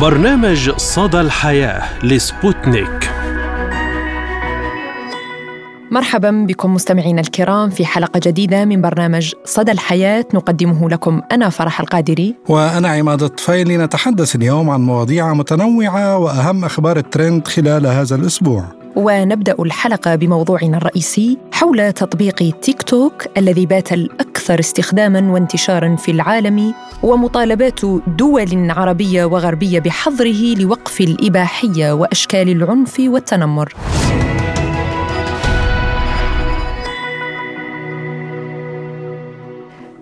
برنامج صدى الحياة لسبوتنيك. مرحبا بكم مستمعينا الكرام في حلقة جديدة من برنامج صدى الحياة نقدمه لكم أنا فرح القادري. وأنا عماد الطفيلي نتحدث اليوم عن مواضيع متنوعة وأهم أخبار الترند خلال هذا الأسبوع. ونبدأ الحلقة بموضوعنا الرئيسي حول تطبيق تيك توك الذي بات الأكثر استخداما وانتشارا في العالم ومطالبات دول عربية وغربية بحظره لوقف الإباحية وأشكال العنف والتنمر.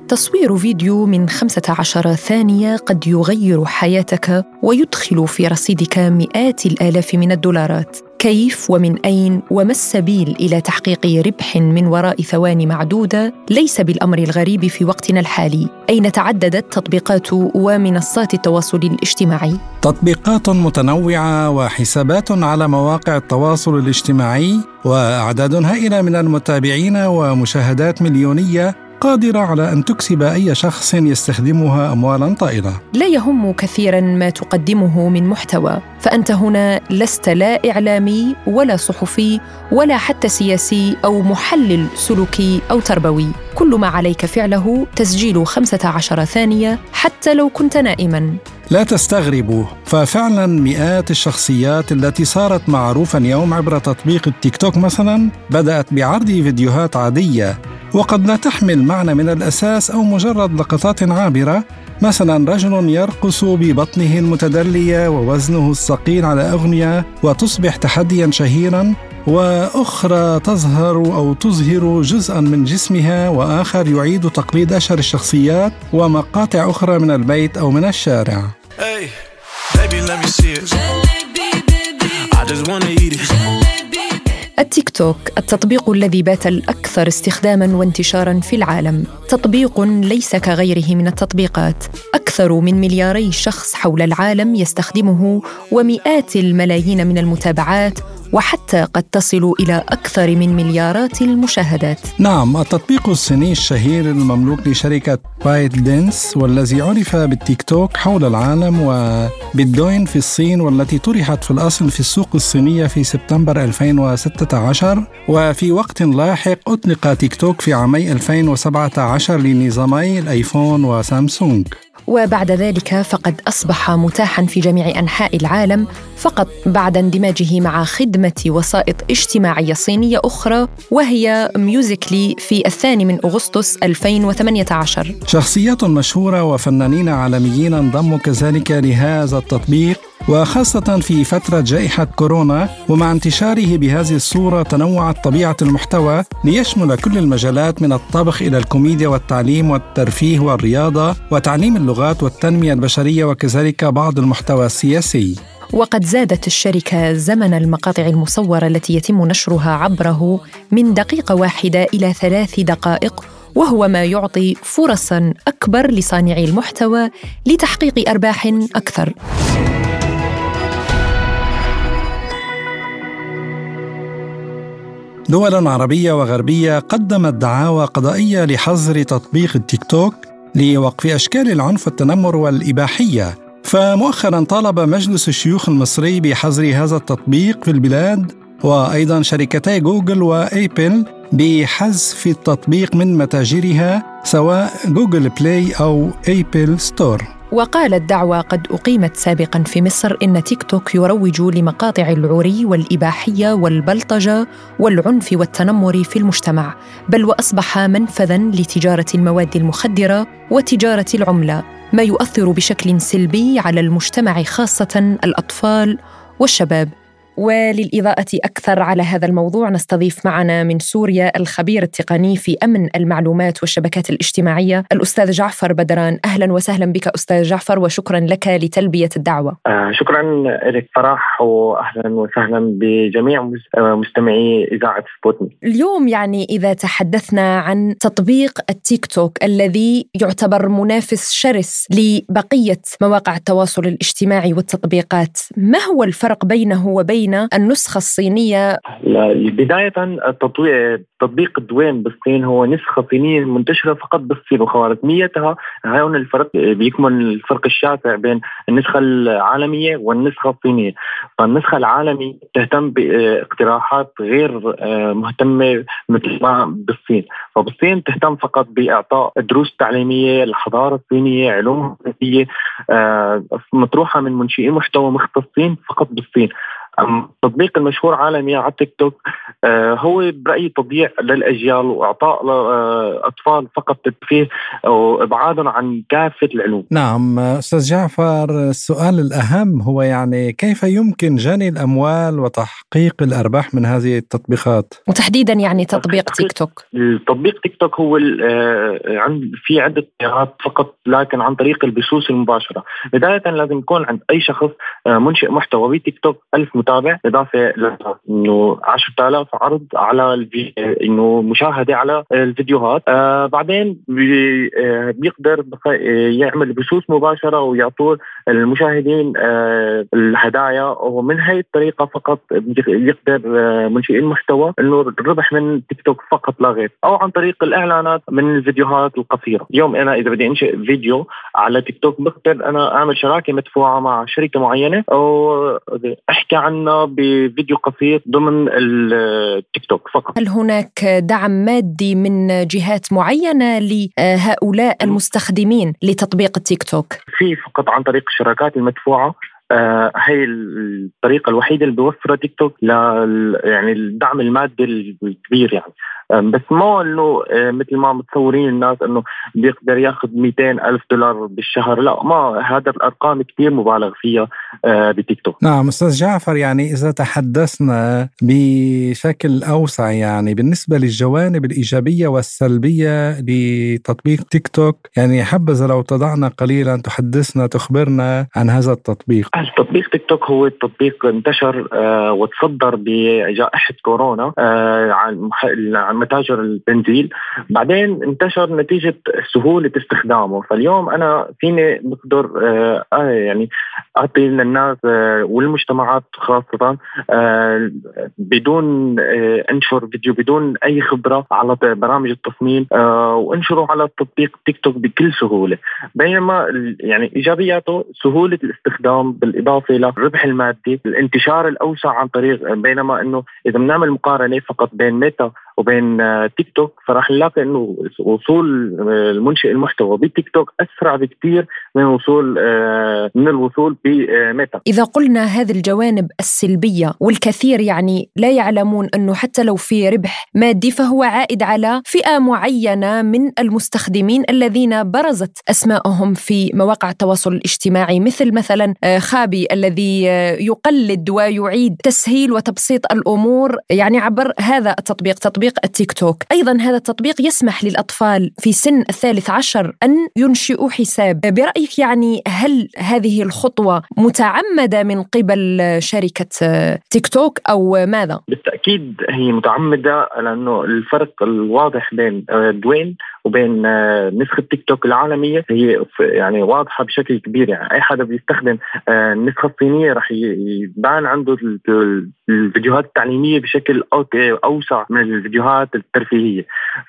تصوير فيديو من 15 ثانية قد يغير حياتك ويدخل في رصيدك مئات الآلاف من الدولارات. كيف ومن أين وما السبيل إلى تحقيق ربح من وراء ثواني معدودة ليس بالأمر الغريب في وقتنا الحالي؟ أين تعددت تطبيقات ومنصات التواصل الاجتماعي؟ تطبيقات متنوعة وحسابات على مواقع التواصل الاجتماعي وأعداد هائلة من المتابعين ومشاهدات مليونية قادرة على أن تكسب أي شخص يستخدمها أموالا طائلة. لا يهم كثيرا ما تقدمه من محتوى فأنت هنا لست لا إعلامي ولا صحفي ولا حتى سياسي أو محلل سلوكي أو تربوي. كل ما عليك فعله تسجيل 15 ثانية حتى لو كنت نائما. لا تستغربوا ففعلا مئات الشخصيات التي صارت معروفا اليوم عبر تطبيق التيك توك مثلا بدأت بعرض فيديوهات عادية. وقد لا تحمل معنى من الأساس أو مجرد لقطات عابرة. مثلا رجل يرقص ببطنه المتدلية ووزنه الثقيل على أغنية وتصبح تحديا شهيرا. وأخرى تظهر أو تظهر جزءا من جسمها وآخر يعيد تقليد أشهر الشخصيات ومقاطع أخرى من البيت أو من الشارع. Hey, baby, التيك توك التطبيق الذي بات الأكثر استخداما وانتشارا في العالم. تطبيق ليس كغيره من التطبيقات. أكثر من ملياري شخص حول العالم يستخدمه ومئات الملايين من المتابعات وحتى قد تصل إلى أكثر من مليارات المشاهدات. نعم التطبيق الصيني الشهير المملوك لشركة بايت دانس والذي عرف بالتيك توك حول العالم وبالدويين في الصين والتي طرحت في الأصل في السوق الصينية في سبتمبر 2016 وفي وقت لاحق أطلق تيك توك في عامي 2017 لنظامي الآيفون وسامسونج. وبعد ذلك فقد أصبح متاحا في جميع أنحاء العالم فقط بعد اندماجه مع خدمة وسائط اجتماعية صينية أخرى وهي ميوزيكلي في الثاني من أغسطس 2018 شخصيات مشهورة وفنانين عالميين انضموا كذلك لهذا التطبيق. وخاصة في فترة جائحة كورونا ومع انتشاره بهذه الصورة تنوعت طبيعة المحتوى ليشمل كل المجالات من الطبخ إلى الكوميديا والتعليم والترفيه والرياضة وتعليم اللغات والتنمية البشرية وكذلك بعض المحتوى السياسي. وقد زادت الشركة زمن المقاطع المصورة التي يتم نشرها عبره من دقيقة واحدة إلى ثلاث دقائق وهو ما يعطي فرصا أكبر لصانعي المحتوى لتحقيق أرباح أكثر. دول عربية وغربية قدمت دعاوى قضائية لحظر تطبيق التيك توك لوقف أشكال العنف والتنمر والإباحية. فمؤخرا طالب مجلس الشيوخ المصري بحظر هذا التطبيق في البلاد وأيضا شركتي جوجل وأبل بحذف التطبيق من متاجرها سواء جوجل بلاي أو أبل ستور. وقالت دعوى قد أقيمت سابقا في مصر إن تيك توك يروج لمقاطع العري والإباحية والبلطجة والعنف والتنمر في المجتمع بل وأصبح منفذا لتجارة المواد المخدرة وتجارة العملة ما يؤثر بشكل سلبي على المجتمع خاصة الأطفال والشباب. وللإضاءة أكثر على هذا الموضوع. نستضيف معنا من سوريا الخبير التقني في أمن المعلومات والشبكات الاجتماعية الأستاذ جعفر بدران. أهلا وسهلا بك أستاذ جعفر وشكرا لك لتلبية الدعوة. آه شكرا لك فرح وأهلا وسهلا بجميع آه، مستمعي إذاعة سبوتني اليوم يعني إذا تحدثنا عن تطبيق التيك توك الذي يعتبر منافس شرس لبقية مواقع التواصل الاجتماعي والتطبيقات ما هو الفرق بينه وبين لدينا النسخة الصينية. بداية تطبيق دوين بالصين هو نسخة صينية منتشرة فقط بالصين وخوارزميتها. هون الفرق بيكمن الفرق الشاسع بين النسخة العالمية والنسخة الصينية. فالنسخة العالمية تهتم باقتراحات غير آه، مهتمة مثل ما بالصين. فبالصين تهتم فقط بإعطاء دروس تعليمية الحضارة الصينية علوم آه، مطروحة من منشئين محتوى مختصين فقط بالصين. التطبيق المشهور عالميا على تيك توك آه، هو برأيي تضييع للأجيال وإعطاء آه، أطفال فقط ترفيه وابعادهم عن كافة العلوم. نعم أستاذ جعفر السؤال الأهم هو يعني كيف يمكن جني الأموال وتحقيق الأرباح من هذه التطبيقات؟ وتحديدا يعني تطبيق تيك توك. التطبيق تيك توك هو آه، في عدة خيارات فقط لكن عن طريق البثوث المباشرة، بداية لازم يكون عند أي شخص منشئ محتوى بتيك توك 1000 متابع. اضافه إنه 10000 عرض على إنه مشاهدة على الفيديوهات. آه بعدين بي آه بيقدر يعمل بثوث مباشرة ويعطوا المشاهدين آه الهدايا. ومن هي الطريقة فقط يقدر آه منشئي المحتوى إنه الربح من تيك توك فقط لا غير. أو عن طريق الإعلانات من الفيديوهات القصيرة. اليوم أنا إذا بدي إنشئ فيديو على تيك توك بقدر أنا أعمل شراكة مدفوعة مع شركة معينة. أو أحكي عن عنا بفيديو قصير ضمن التيك توك فقط. هل هناك دعم مادي من جهات معينة لهؤلاء المستخدمين لتطبيق التيك توك؟ في فقط عن طريق الشراكات المدفوعة. آه هي الطريقة الوحيدة اللي بيوفرها تيك توك ل يعني الدعم المادي الكبير يعني. بس مو إنه آه، مثل ما متصورين الناس إنه بيقدر ياخذ 200 ألف دولار بالشهر. لا ما هذا الأرقام كثير مبالغ فيها آه، بتيك توك. نعم أستاذ جعفر يعني إذا تحدثنا بشكل أوسع يعني بالنسبة للجوانب الإيجابية والسلبية لتطبيق تيك توك يعني حبذا لو تضعنا قليلا تحدثنا تخبرنا عن هذا التطبيق. التطبيق تيك توك هو تطبيق انتشر آه، وتصدر بجائحه كورونا عن متاجر البنزين. بعدين انتشر نتيجة سهولة استخدامه. فاليوم أنا فيني بقدر آه, آه، يعني أعطي للناس آه والمجتمعات خاصة آه بدون آه أنشر فيديو بدون أي خبرة على برامج التصميم آه وأنشره على تطبيق تيك توك بكل سهولة. بينما يعني إيجابياته سهولة الاستخدام بالإضافة إلى الربح المادي الانتشار الأوسع عن طريق بينما إنه إذا بنعمل مقارنة فقط بين ميتا وبين آه، تيك توك فراح نلاقي إنه وصول آه، المنشئ المحتوى بتيك توك أسرع بكثير من وصول آه، من الوصول بميتا إذا قلنا هذه الجوانب السلبية والكثير يعني لا يعلمون إنه حتى لو في ربح مادي فهو عائد على فئة معينة من المستخدمين الذين برزت أسماءهم في مواقع التواصل الاجتماعي مثل مثلا خابي الذي يقلد ويعيد تسهيل وتبسيط الأمور يعني عبر هذا التطبيق. تطبيق تطبيق التيك توك أيضا هذا التطبيق يسمح للأطفال في سن الثالث عشر أن ينشئوا حساب برأيك يعني هل هذه الخطوة متعمدة من قبل شركة تيك توك أو ماذا؟ بالتأكيد هي متعمدة لأنه الفرق الواضح بين دوين وبين نسخة تيك توك العالمية. هي يعني واضحة بشكل كبير. يعني أي حدا بيستخدم النسخة الصينية رح يبان عنده الفيديوهات التعليمية بشكل أوسع من الفيديوهات الترفيهية.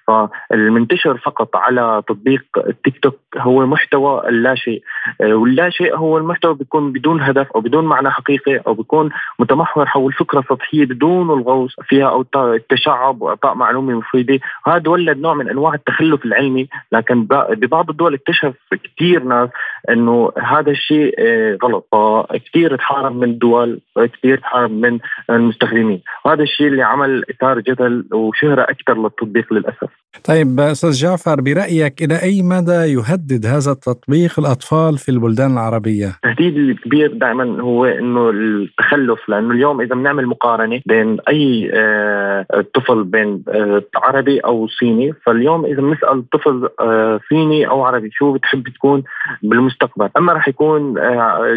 فالمنتشر فقط على تطبيق التيك توك هو محتوى اللا شيء. آه، واللا شيء هو المحتوى بيكون بدون هدف أو بدون معنى حقيقي أو بيكون متمحور حول فكرة سطحية بدون الغوص فيها أو التشعب وإعطاء معلومة مفيدة. هذا ولد نوع من أنواع التخلف العلمي لكن ببعض الدول اكتشف كثير ناس إنه هذا الشيء آه، غلط. فكثير تحارب من الدول كثير تحارب من المستخدمين. وهذا الشيء اللي عمل اثار جدل وشهرة أكثر للتطبيق للأسف. طيب أستاذ جعفر برأيك إلى أي مدى يهدد هذا التطبيق الأطفال في البلدان العربية؟ التهديد الكبير دائما هو أنه التخلف لأنه اليوم إذا بنعمل مقارنة بين أي آه، طفل بين آه، عربي أو صيني فاليوم إذا بنسأل طفل آه، صيني أو عربي شو بتحب تكون بالمستقبل؟ أما راح يكون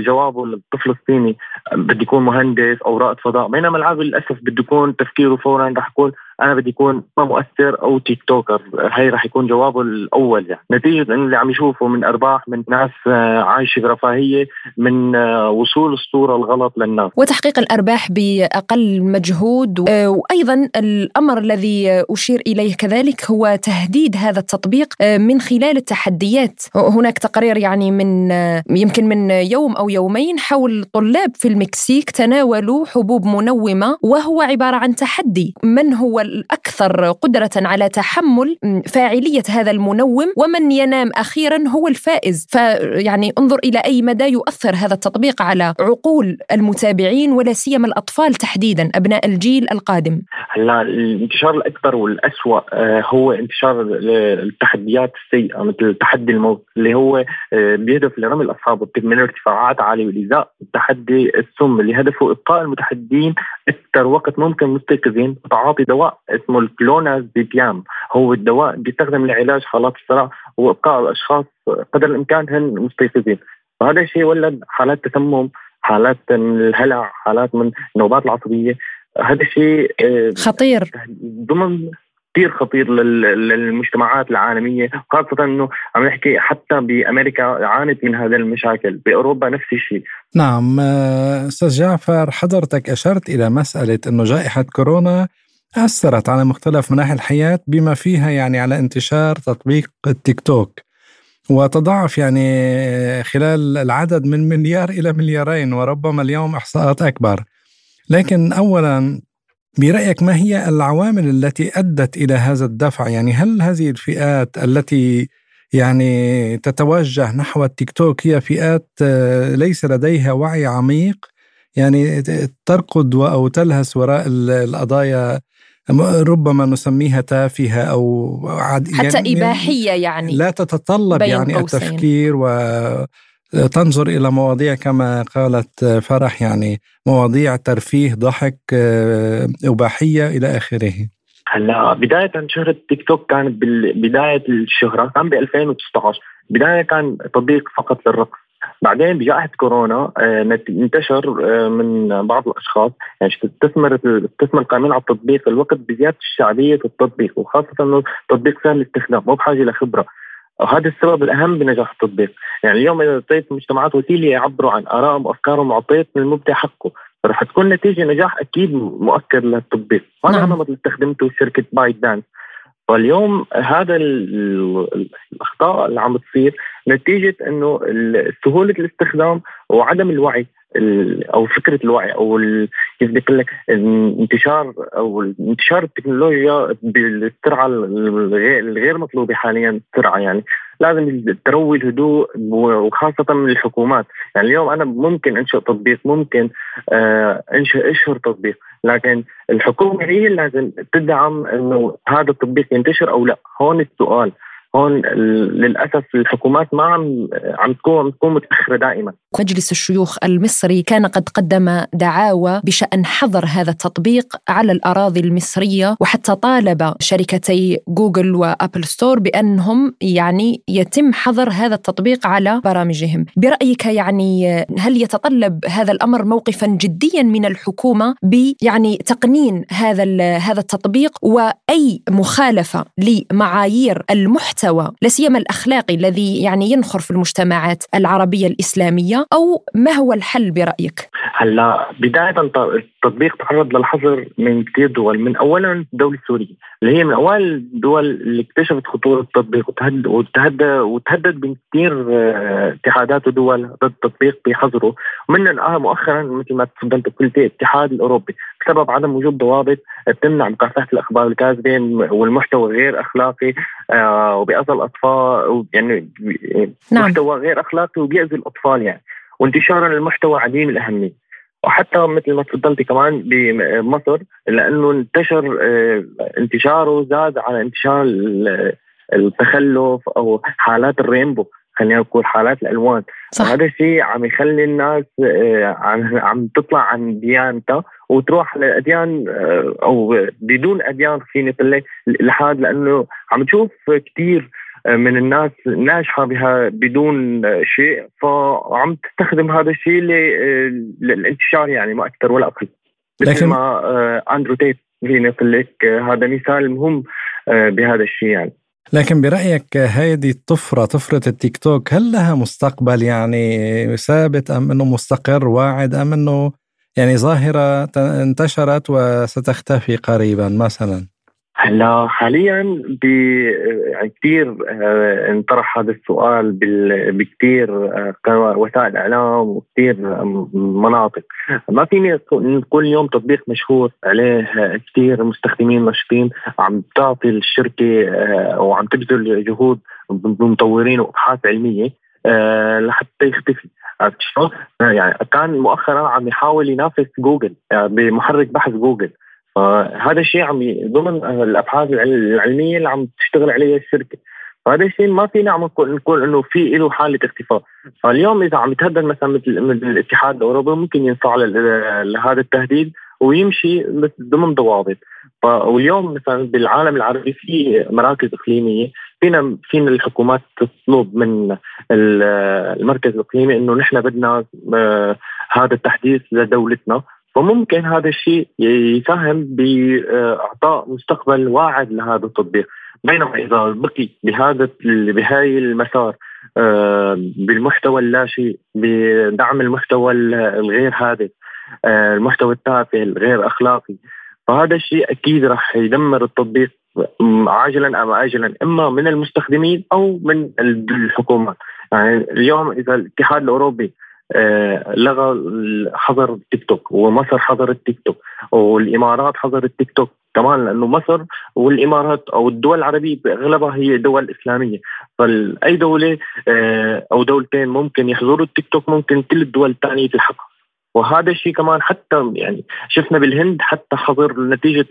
جوابه للطفل الصيني بدي يكون مهندس أو رائد فضاء بينما العربي للأسف بده يكون تفكيره فورا راح يكون أنا بدي اكون مؤثر أو تيك توكر. هي رح يكون جوابه الأول يعني. نتيجة إن اللي عم يشوفه من أرباح من ناس آه، عايشة برفاهية من آه، وصول الصورة الغلط للناس. وتحقيق الأرباح بأقل مجهود وأيضا الأمر الذي أشير إليه كذلك هو تهديد هذا التطبيق من خلال التحديات. هناك تقرير يعني من يمكن من يوم أو يومين حول طلاب في المكسيك تناولوا حبوب منومة وهو عبارة عن تحدي. من هو الأكثر قدرة على تحمل فاعلية هذا المنوم ومن ينام أخيرا هو الفائز. فيعني انظر إلى أي مدى يؤثر هذا التطبيق على عقول المتابعين ولا سيما الأطفال تحديدا أبناء الجيل القادم. هلا الانتشار الأكبر والأسوأ آه، هو انتشار التحديات السيئة مثل تحدي الموت اللي هو آه، بيهدف لرمي الاصحاب من ارتفاعات عالية والايذاء التحدي السم اللي هدفه إبقاء المتحدين أكثر وقت ممكن مستيقظين وتعاطي دواء اسمه الكلونازيبيام هو الدواء بيستخدم لعلاج حالات الصرع وإبقاء الاشخاص قدر الإمكان هن مستيقظين. وهذا الشيء ولد حالات تسمم حالات من الهلع حالات من النوبات العصبية. هذا الشيء آه، خطير. ضمن كثير خطير للمجتمعات العالمية. خاصة إنه عم نحكي حتى بأمريكا عانت من هذا المشاكل. بأوروبا نفس الشيء. نعم آه، أستاذ جعفر حضرتك أشرت إلى مسألة إنه جائحة كورونا اثرت على مختلف مناحي الحياة بما فيها يعني على انتشار تطبيق التيك توك. وتضاعف يعني خلال العدد من مليار إلى مليارين وربما اليوم إحصاءات أكبر. لكن اولا برأيك ما هي العوامل التي أدت إلى هذا الدفع؟ يعني هل هذه الفئات التي يعني تتوجه نحو التيك توك هي فئات آه، ليس لديها وعي عميق؟ يعني ترقد أو تلهس وراء القضايا ربما نسميها تافهة أو عد حتى يعني إباحية يعني. لا تتطلب يعني قوسين. التفكير و تنظر إلى مواضيع كما قالت فرح يعني مواضيع ترفيه ضحك آه، إباحية إلى آخره. هلا بداية شهرة تيك توك كانت بداية الشهرة كان ب 2019 بداية كان تطبيق فقط للرقص. بعدين بجائحة كورونا آه، انتشر آه، من بعض الأشخاص. يعني تستثمر تستثمر القائمين على التطبيق. الوقت بزيادة شعبية التطبيق وخاصة أنه التطبيق سهل الاستخدام مو بحاجة لخبرة وهذا السبب الأهم بنجاح التطبيق، يعني اليوم إذا أعطيت المجتمعات وسيلة يعبروا عن آرائهم وأفكارهم وأعطيت المبدع حقه، رح تكون نتيجة نجاح أكيد مؤكد للتطبيق، وهذا نعم. النمط اللي استخدمته شركة بايت دانس. فاليوم هذا الأخطاء اللي عم تصير نتيجة إنه سهولة الاستخدام وعدم الوعي. أو فكرة الوعي أو كيف بدي لك انتشار أو انتشار التكنولوجيا بالسرعه الغير مطلوبة حاليا السرعه يعني. لازم تروي الهدوء وخاصة من الحكومات. يعني اليوم أنا ممكن أنشئ تطبيق ممكن آه، أنشئ أشهر تطبيق لكن الحكومة هي لازم تدعم إنه هذا التطبيق ينتشر أو لا. هون السؤال. هون للأسف الحكومات ما عم عم تكون عم تكون متأخرة دائما. مجلس الشيوخ المصري كان قد قدم دعاوى بشأن حظر هذا التطبيق على الأراضي المصرية وحتى طالب شركتي جوجل وأبل ستور بأنهم يعني يتم حظر هذا التطبيق على برامجهم. برأيك يعني هل يتطلب هذا الأمر موقفا جديا من الحكومة بيعني تقنين هذا هذا التطبيق؟ وأي مخالفة لمعايير المحتوى المحتوى لا سيما الأخلاقي الذي يعني ينخر في المجتمعات العربية الإسلامية أو ما هو الحل برأيك؟ هلأ بداية التطبيق تعرض للحظر من كثير دول من اولا الدولة السورية اللي هي من أوائل الدول اللي اكتشفت خطورة التطبيق وتهدد وتهدد وتهدد بكثير آه، اتحادات ودول ضد التطبيق بحظره. ومن مؤخرا مثل ما تفضلت قلت الاتحاد الأوروبي بسبب عدم وجود ضوابط تمنع مكافحة الأخبار الكاذبة والمحتوى غير أخلاقي آه وبيأذى الاطفال يعني نعم. محتوى غير أخلاقي وبيأذي الأطفال يعني. وانتشارا للمحتوى عديم الأهمية. وحتى مثل ما تفضلتي كمان بمصر لأنه انتشر آه، انتشاره زاد على انتشار التخلف أو حالات الرينبو خلينا نقول حالات الألوان صح. وهذا الشيء عم يخلي الناس آه، عم عم تطلع عن ديانتها وتروح لأديان آه، أو بدون أديان فيني لحد لأنه عم تشوف كثير من الناس ناجحة بها بدون شيء فعم تستخدم هذا الشيء للانتشار يعني ما أكثر ولا أقل. مثل ما أندرو تيت أقول لك هذا مثال مهم بهذا الشيء يعني. لكن برأيك هذه الطفرة طفرة التيك توك هل لها مستقبل يعني ثابت أم أنه مستقر واعد أم أنه يعني ظاهرة انتشرت وستختفي قريبا مثلا؟ هلا حاليا كثير آه، انطرح هذا السؤال بكثير آه، وسائل إعلام وكثير مناطق. ما فيني نقول اليوم تطبيق مشهور عليه كثير مستخدمين نشطين عم تعطي الشركة آه، وعم تبذل جهود بمطورين وأبحاث علمية لحتى يختفي. عرفت شلون؟ يعني كان مؤخرا عم يحاول ينافس جوجل بمحرك بحث جوجل. فهذا الشيء عم ضمن الأبحاث العلمية اللي عم تشتغل عليها الشركة. فهذا الشيء ما فينا عم نقول إنه في له حاله اختفاء فاليوم إذا عم يتهدد مثلا مثل, مثل الاتحاد الأوروبي ممكن ينصاع لهذا التهديد ويمشي ضمن ضوابط. واليوم مثلا بالعالم العربي في مراكز إقليمية. فينا فينا الحكومات تطلب من المركز الإقليمي إنه نحن بدنا آه، هذا التحديث لدولتنا. فممكن هذا الشيء يساهم بإعطاء مستقبل واعد لهذا التطبيق. بينما إذا بقي بهذا بهاي المسار آه، بالمحتوى اللاشيء بدعم المحتوى الغير هادف آه، المحتوى التافه الغير أخلاقي فهذا الشيء أكيد راح يدمر التطبيق عاجلا أم اجلا إما من المستخدمين أو من الحكومات. يعني اليوم إذا الاتحاد الأوروبي لغى حظر التيك توك ومصر حظر التيك توك والإمارات حظر التيك توك كمان لأنه مصر والإمارات أو الدول العربية أغلبها هي دول إسلامية. فاي دولة آه، أو دولتين ممكن يحظروا التيك توك ممكن كل الدول الثانية تلحقها وهذا الشيء كمان حتى يعني شفنا بالهند حتى حظر نتيجة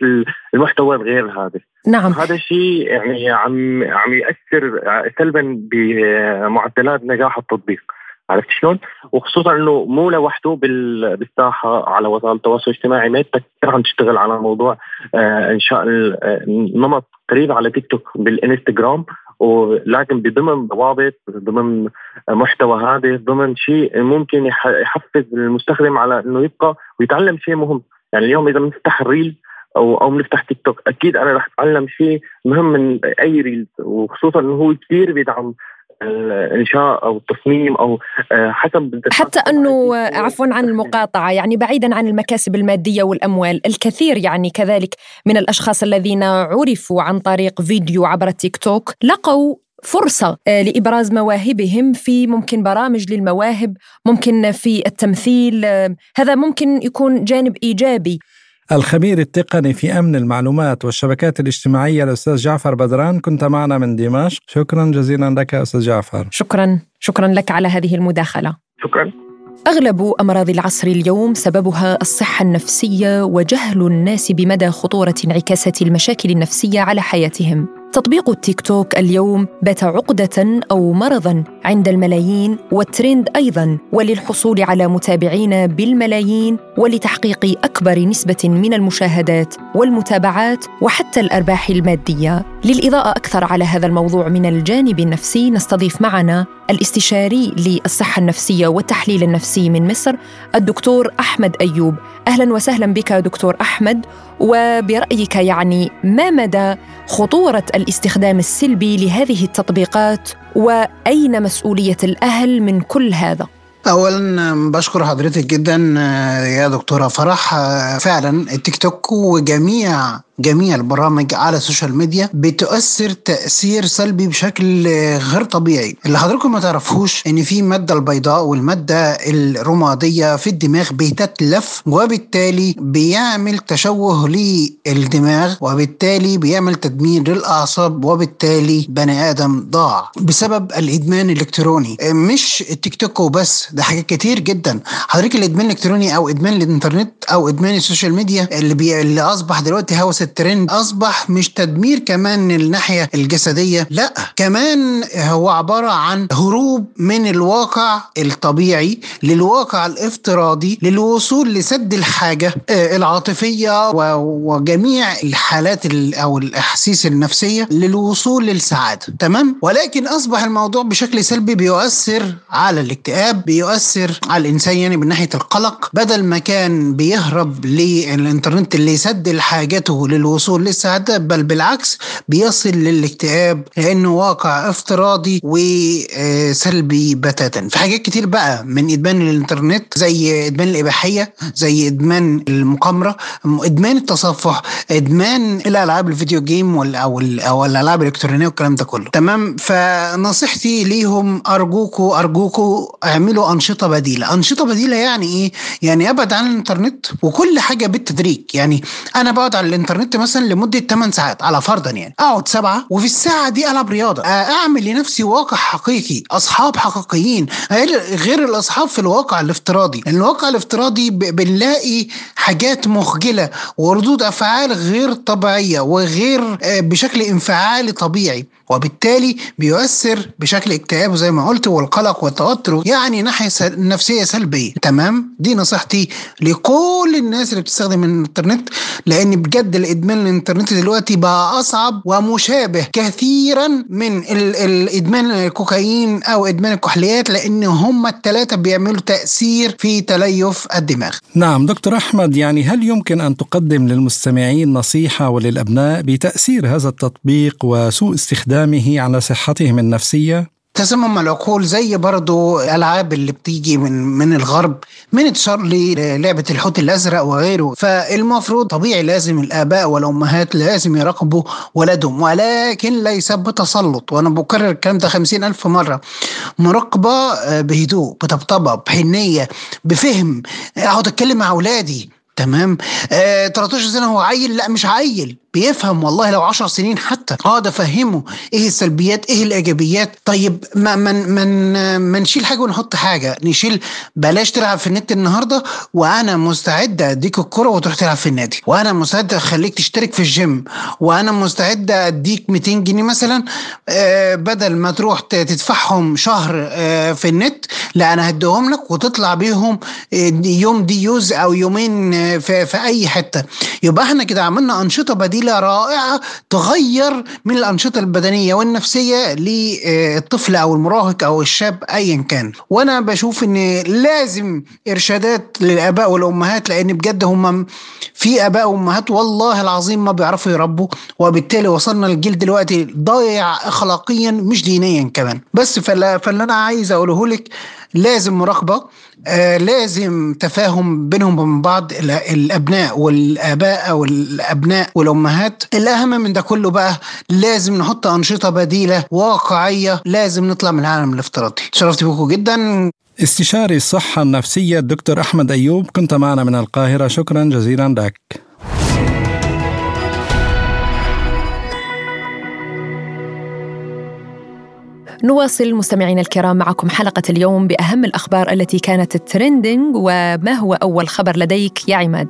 المحتوى الغير هادف نعم. هذا الشيء يعني عم عم يأثر سلبا بمعدلات نجاح التطبيق. عرفت شلون؟ وخصوصا إنه مو لوحده بالساحة على وسائل التواصل الاجتماعي. ميتا كثير عم تشتغل على موضوع آه إنشاء آه، قريب على تيك توك بالإنستغرام. ولكن بضمن ضوابط ضمن محتوى هادف ضمن شيء ممكن يحفز المستخدم على إنه يبقى ويتعلم شيء مهم. يعني اليوم إذا بنفتح ال reel أو أو بنفتح تيك توك أكيد أنا رح أتعلم شيء مهم من أي reels وخصوصا إنه هو كثير بيدعم الإنشاء أو التصميم أو آه، حسب حتى أنه عفوا عن المقاطعة يعني بعيدا عن المكاسب المادية والأموال الكثير يعني كذلك من الأشخاص الذين عرفوا عن طريق فيديو عبر التيك توك لقوا فرصة آه، لإبراز مواهبهم في ممكن برامج للمواهب ممكن في التمثيل آه، هذا ممكن يكون جانب إيجابي. الخبير التقني في أمن المعلومات والشبكات الاجتماعية الأستاذ جعفر بدران كنت معنا من دمشق. شكرا جزيلا لك أستاذ جعفر. شكرا. شكرا لك على هذه المداخلة. شكرا. أغلب أمراض العصر اليوم سببها الصحة النفسية وجهل الناس بمدى خطورة انعكاسات المشاكل النفسية على حياتهم. تطبيق التيك توك اليوم بات عقدة أو مرضا عند الملايين والترند أيضا وللحصول على متابعين بالملايين ولتحقيق أكبر نسبة من المشاهدات والمتابعات وحتى الأرباح المادية. للإضاءة أكثر على هذا الموضوع من الجانب النفسي نستضيف معنا الاستشاري للصحة النفسية والتحليل النفسي من مصر الدكتور أحمد أيوب أهلا وسهلا بك دكتور أحمد وبرأيك يعني ما مدى خطورة الاستخدام السلبي لهذه التطبيقات وأين مسؤولية الأهل من كل هذا؟ اولا بشكر حضرتك جدا يا دكتورة فرح فعلا التيك توك وجميع جميع البرامج على ال social media بتؤثر تأثير سلبي بشكل غير طبيعي. اللي حضراتكم ما تعرفوش إن في مادة البيضاء والمادة الرمادية في الدماغ بتتلف وبالتالي بيعمل تشوه للدماغ وبالتالي بيعمل تدمير للأعصاب وبالتالي بني آدم ضاع بسبب الإدمان الإلكتروني. مش التيك توك وبس ده حاجات كتير جدا. حضرتك الإدمان الإلكتروني أو إدمان الإنترنت أو إدمان ال social media اللي, بي... اللي أصبح دلوقتي هوس الترند أصبح مش تدمير كمان الناحية الجسدية لأ كمان هو عبارة عن هروب من الواقع الطبيعي للواقع الافتراضي للوصول لسد الحاجة آه، العاطفية وجميع الحالات أو الأحاسيس النفسية للوصول للسعادة. تمام؟ ولكن أصبح الموضوع بشكل سلبي بيؤثر على الاكتئاب بيؤثر على الإنسان يعني من ناحية القلق بدل ما كان بيهرب للإنترنت اللي يسدل حاجته للوصول للسعاده بل بالعكس بيصل للاكتئاب لأنه واقع افتراضي وسلبي بتاتا. في حاجات كتير بقى من إدمان الإنترنت زي إدمان الإباحية زي إدمان المقامرة إدمان التصفح إدمان الألعاب الفيديو جيم أو أو الألعاب الإلكترونية والكلام ده كله. تمام؟ فنصيحتي ليهم أرجوكوا أرجوكوا اعملوا أنشطة بديلة. أنشطة بديلة يعني إيه؟ يعني أبعد عن الإنترنت وكل حاجة بالتدريج. يعني أنا بقعد على الانترنت مثلا لمدة 8 ساعات على فرضا يعني. أقعد سبعة وفي الساعة دي ألعب رياضة. أعمل لنفسي واقع حقيقي. أصحاب حقيقيين. غير الأصحاب في الواقع الافتراضي. الواقع الافتراضي بنلاقي حاجات مخجلة وردود أفعال غير طبيعية وغير بشكل انفعالي طبيعي. وبالتالي بيؤثر بشكل اكتئاب زي ما قلت والقلق والتوتر يعني ناحية نفسية سلبية. تمام؟ دي نصيحتي لكل الناس اللي بتستخدم الإنترنت لأن بجد الإدمان الإنترنت دلوقتي بقى أصعب ومشابه كثيرا من الإدمان الكوكايين أو إدمان الكحوليات لأن هم الثلاثه بيعملوا تأثير في تليف الدماغ. نعم دكتور أحمد يعني هل يمكن أن تقدم للمستمعين نصيحة وللأبناء بتأثير هذا التطبيق وسوء استخدامه على صحتهم النفسية. تسمم العقول زي برضو الالعاب اللي بتيجي من من الغرب من انتشار لعبة الحوت الأزرق وغيره. فالمفروض طبيعي لازم الآباء والأمهات لازم يراقبوا ولادهم ولكن ليس بتسلط. وأنا بكرر الكلام ده خمسين ألف مرة. مراقبة آه، بهدوء بطبطبة بحنية بفهم. أقعد أتكلم مع أولادي تمام؟ آه 13 سنة هو عيل؟ لا مش عيل. بيفهم والله لو 10 سنين حتى. اقعد افهمه إيه السلبيات؟ إيه الإيجابيات؟ طيب ما من من ما نشيل حاجة ونحط حاجة. نشيل بلاش تلعب في النت النهارده وأنا مستعد أديك الكرة وتروح تلعب في النادي. وأنا مستعد أخليك تشترك في الجيم. وأنا مستعد أديك 200 جنيه مثلا آه بدل ما تروح تدفعهم شهر آه في النت. لا أنا هديهم لك وتطلع بيهم آه، يوم دي يوز أو يومين آه، في, في أي حتة. يبقى إحنا كده عملنا أنشطة بديلة وسيله رائعة تغير من الأنشطة البدنية والنفسية للطفل أو المراهق أو الشاب ايا كان. وأنا بشوف إن لازم إرشادات للآباء والأمهات لأن بجد هم في آباء وأمهات والله العظيم ما بيعرفوا يربوا وبالتالي وصلنا للجيل دلوقتي ضايع اخلاقيا مش دينيا كمان. بس فاللي أنا عايز أقوله لك لازم مراقبة آه لازم تفاهم بينهم وبين بعض الأبناء والآباء أو الابناء والأمهات. الأهم من ده كله بقى لازم نحط أنشطة بديلة واقعية لازم نطلع من العالم الافتراضي. شرفت بكم جدا. استشاري الصحة النفسية الدكتور أحمد أيوب كنت معنا من القاهرة. شكرا جزيلا لك. نواصل مستمعينا الكرام معكم حلقة اليوم بأهم الأخبار التي كانت trending وما هو أول خبر لديك يا عماد؟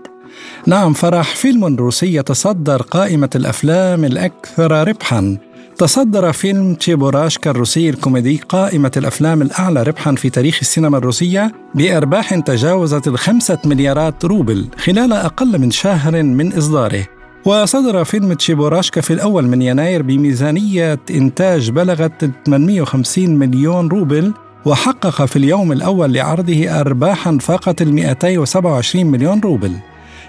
نعم فرح فيلم روسي يتصدر قائمة الأفلام الأكثر ربحاً تصدر فيلم تشيبوراشكا الروسي الكوميدي قائمة الأفلام الأعلى ربحا في تاريخ السينما الروسية بأرباح تجاوزت الخمسة مليارات روبل خلال أقل من شهر من إصداره وصدر فيلم تشيبوراشكا في الأول من يناير بميزانية إنتاج بلغت 850 مليون روبل وحقق في اليوم الأول لعرضه أرباحا فاقت ال 227 مليون روبل.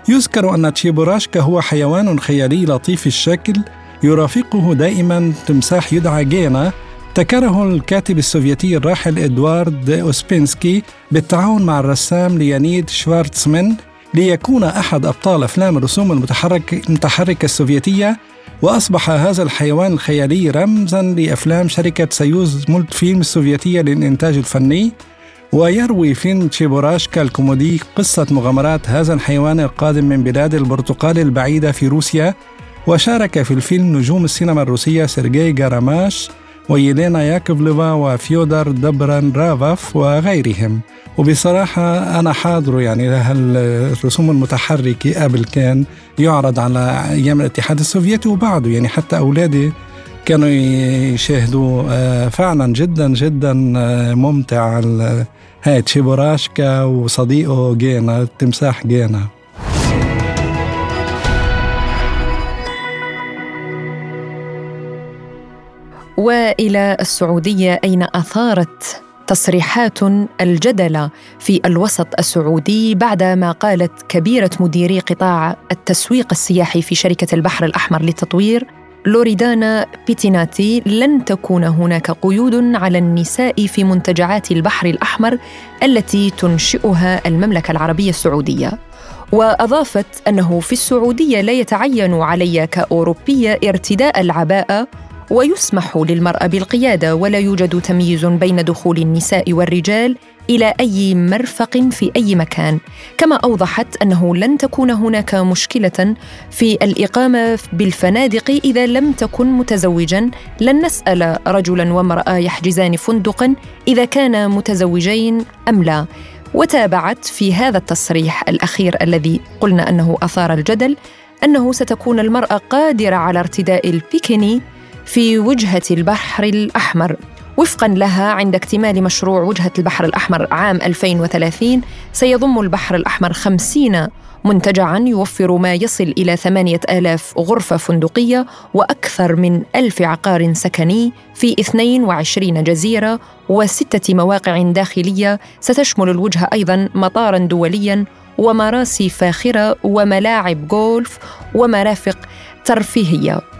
يذكر أن تشيبوراشكا هو حيوان خيالي لطيف الشكل يرافقه دائما تمساح يدعى جينا ابتكره الكاتب السوفيتي الراحل إدوارد أوسبينسكي بالتعاون مع الرسام ليانيد شوارتسمان ليكون أحد أبطال أفلام الرسوم المتحرك المتحركة السوفيتية وأصبح هذا الحيوان الخيالي رمزا لأفلام شركة سيوز مولت فيلم السوفيتية للإنتاج الفني ويروي فيلم تشيبوراشكا الكوميدي قصة مغامرات هذا الحيوان القادم من بلاد البرتقال البعيدة في روسيا وشارك في الفيلم نجوم السينما الروسية سيرجي جاراماش ويلينا ياكوفلوفا وفيودر دبران رافاف وغيرهم. وبصراحة أنا حاضره يعني هالرسوم المتحركة قبل كان يعرض على أيام الاتحاد السوفيتي وبعده يعني حتى أولادي كانوا يشاهدوا آه، فعلا جدا جدا آه، ممتع هاي تشيبوراشكا وصديقه جينا التمساح جينا. والى السعودية أين أثارت تصريحات الجدل في الوسط السعودي بعدما قالت كبيرة مديري قطاع التسويق السياحي في شركة البحر الأحمر للتطوير لوريدانا بيتيناتي لن تكون هناك قيود على النساء في منتجعات البحر الأحمر التي تنشئها المملكة العربية السعودية. وأضافت أنه في السعودية لا يتعين علي كاوروبيه ارتداء العباءة ويسمح للمرأة بالقيادة ولا يوجد تمييز بين دخول النساء والرجال إلى أي مرفق في أي مكان. كما أوضحت أنه لن تكون هناك مشكلة في الإقامة بالفنادق إذا لم تكن متزوجا. لن نسأل رجلا وامرأة يحجزان فندقا إذا كانا متزوجين أم لا. وتابعت في هذا التصريح الأخير الذي قلنا أنه أثار الجدل أنه ستكون المرأة قادرة على ارتداء البيكيني في وجهة البحر الأحمر. وفقا لها عند اكتمال مشروع وجهة البحر الأحمر عام 2030 سيضم البحر الأحمر 50 منتجعا يوفر ما يصل إلى ثمانية آلاف غرفة فندقية وأكثر من ألف عقار سكني في 22 جزيرة وستة مواقع داخلية. ستشمل الوجهة أيضا مطارا دوليا ومراسي فاخرة وملاعب جولف ومرافق ترفيهية.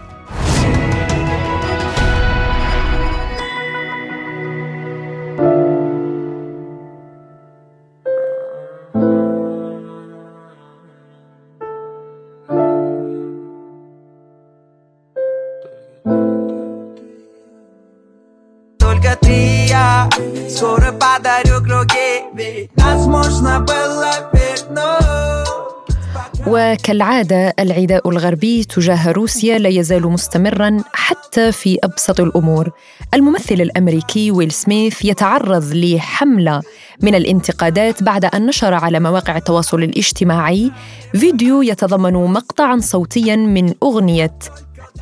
وكالعادة العداء الغربي تجاه روسيا لا يزال مستمرا حتى في أبسط الأمور. الممثل الأمريكي ويل سميث يتعرض لحملة من الانتقادات بعد أن نشر على مواقع التواصل الاجتماعي فيديو يتضمن مقطعا صوتيا من أغنية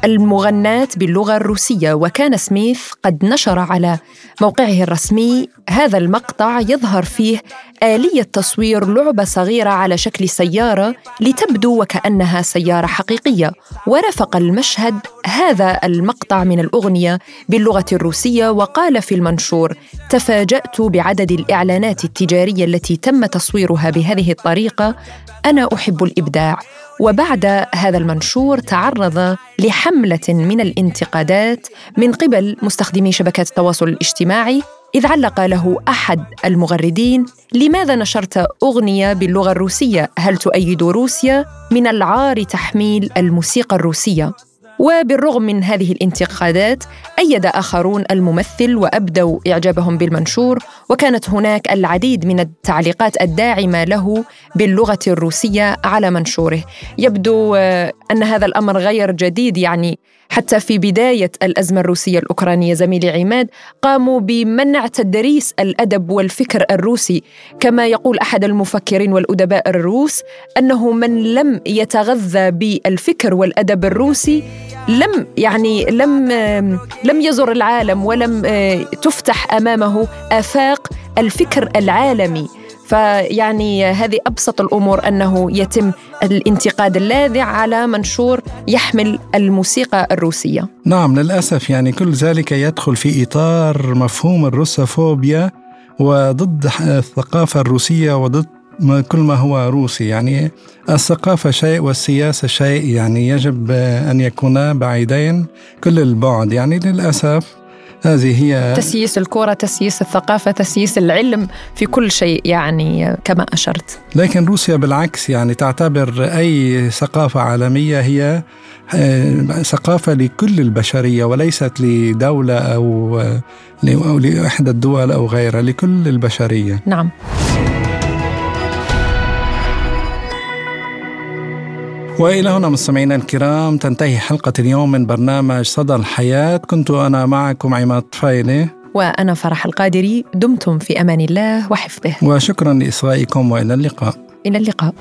المغناة باللغة الروسية وكان سميث قد نشر على موقعه الرسمي هذا المقطع يظهر فيه آلية تصوير لعبة صغيرة على شكل سيارة لتبدو وكأنها سيارة حقيقية. ورافق المشهد هذا المقطع من الأغنية باللغة الروسية وقال في المنشور تفاجأت بعدد الإعلانات التجارية التي تم تصويرها بهذه الطريقة. أنا أحب الإبداع. وبعد هذا المنشور تعرض لحملة من الانتقادات من قبل مستخدمي شبكات التواصل الاجتماعي إذ علق له أحد المغردين لماذا نشرت أغنية باللغة الروسية؟ هل تؤيد روسيا من العار تحميل الموسيقى الروسية؟ وبالرغم من هذه الانتقادات أيد آخرون الممثل وأبدوا إعجابهم بالمنشور وكانت هناك العديد من التعليقات الداعمة له باللغة الروسية على منشوره. يبدو آه، أن هذا الأمر غير جديد يعني حتى في بداية الأزمة الروسية الأوكرانية زميلي عماد قاموا بمنع تدريس الأدب والفكر الروسي. كما يقول أحد المفكرين والأدباء الروس أنه من لم يتغذى بالفكر والأدب الروسي لم يعني لم لم يزر العالم ولم آه، تفتح أمامه آفاق الفكر العالمي. فيعني هذه أبسط الأمور أنه يتم الانتقاد اللاذع على منشور يحمل الموسيقى الروسية. نعم للأسف يعني كل ذلك يدخل في إطار مفهوم الروسوفوبيا وضد الثقافة الروسية وضد كل ما هو روسي. يعني الثقافة شيء والسياسة شيء. يعني يجب أن يكونا بعيدين كل البعد. يعني للأسف هذه هي تسييس الكرة تسييس الثقافة تسييس العلم في كل شيء يعني كما أشرت. لكن روسيا بالعكس يعني تعتبر أي ثقافة عالمية هي آه، ثقافة لكل البشرية وليست لدولة أو لإحدى الدول أو غيرها لكل البشرية. نعم. وإلى هنا مستمعينا الكرام تنتهي حلقة اليوم من برنامج صدى الحياة. كنت أنا معكم عماد فايله وأنا فرح القادري. دمتم في أمان الله وحفظه. وشكرا لإصغائكم وإلى اللقاء. إلى اللقاء.